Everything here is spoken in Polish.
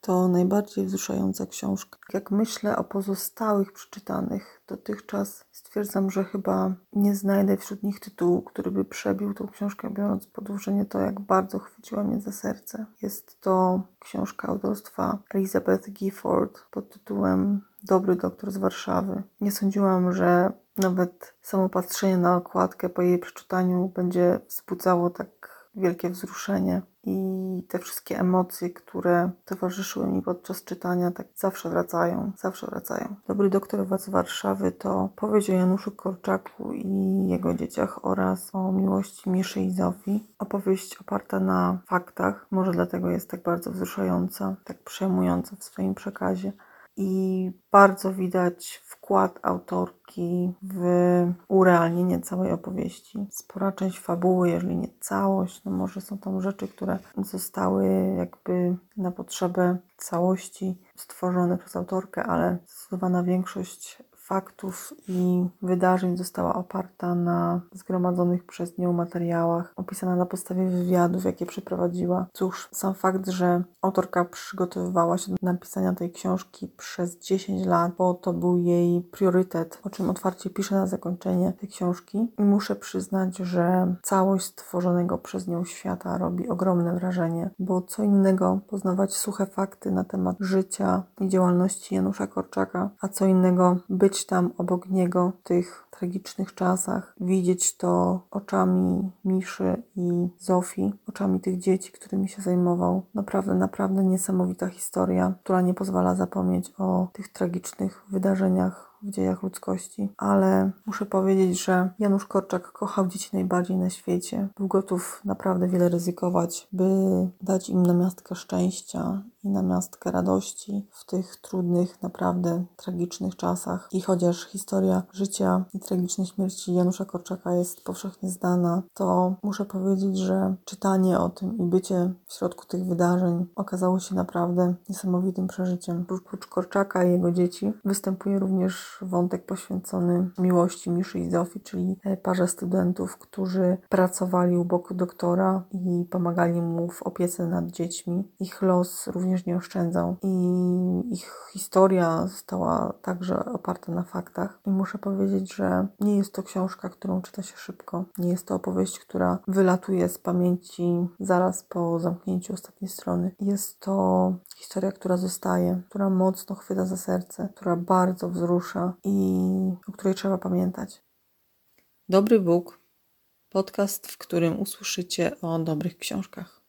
To najbardziej wzruszająca książka. Jak myślę o pozostałych przeczytanych dotychczas, stwierdzam, że chyba nie znajdę wśród nich tytułu, który by przebił tą książkę, biorąc pod uwagę to, jak bardzo chwyciła mnie za serce. Jest to książka autorstwa Elizabeth Gifford pod tytułem Dobry doktor z Warszawy. Nie sądziłam, że nawet samo patrzenie na okładkę po jej przeczytaniu będzie wzbudzało tak wielkie wzruszenie i te wszystkie emocje, które towarzyszyły mi podczas czytania, tak zawsze wracają, zawsze wracają. Dobry doktor z Warszawy to powieść o Januszu Korczaku i jego dzieciach oraz o miłości Miszy i Zofii. Opowieść oparta na faktach, może dlatego jest tak bardzo wzruszająca, tak przejmująca w swoim przekazie i bardzo widać wkład autorki w urealnienie całej opowieści. Spora część fabuły, jeżeli nie całość, no może są tam rzeczy, które zostały jakby na potrzebę całości stworzone przez autorkę, ale zdecydowana większość faktów i wydarzeń została oparta na zgromadzonych przez nią materiałach, opisana na podstawie wywiadów, jakie przeprowadziła. Cóż, sam fakt, że autorka przygotowywała się do napisania tej książki przez 10 lat, bo to był jej priorytet, o czym otwarcie pisze na zakończenie tej książki. I muszę przyznać, że całość stworzonego przez nią świata robi ogromne wrażenie, bo co innego poznawać suche fakty na temat życia i działalności Janusza Korczaka, a co innego być tam obok niego w tych tragicznych czasach, widzieć to oczami Miszy i Zofii, oczami tych dzieci, którymi się zajmował. Naprawdę, naprawdę niesamowita historia, która nie pozwala zapomnieć o tych tragicznych wydarzeniach w dziejach ludzkości, ale muszę powiedzieć, że Janusz Korczak kochał dzieci najbardziej na świecie. Był gotów naprawdę wiele ryzykować, by dać im namiastkę szczęścia i namiastkę radości w tych trudnych, naprawdę tragicznych czasach. I chociaż historia życia i tragicznej śmierci Janusza Korczaka jest powszechnie znana, to muszę powiedzieć, że czytanie o tym i bycie w środku tych wydarzeń okazało się naprawdę niesamowitym przeżyciem. Oprócz Korczaka i jego dzieci występuje również wątek poświęcony miłości Miszy i Zofii, czyli e, parze studentów, którzy pracowali u boku doktora i pomagali mu w opiece nad dziećmi. Ich los również nie oszczędzał i ich historia została także oparta na faktach. I muszę powiedzieć, że nie jest to książka, którą czyta się szybko. Nie jest to opowieść, która wylatuje z pamięci zaraz po zamknięciu ostatniej strony. Jest to historia, która zostaje, która mocno chwyta za serce, która bardzo wzrusza i o której trzeba pamiętać. Dobry Bóg. Podcast, w którym usłyszycie o dobrych książkach.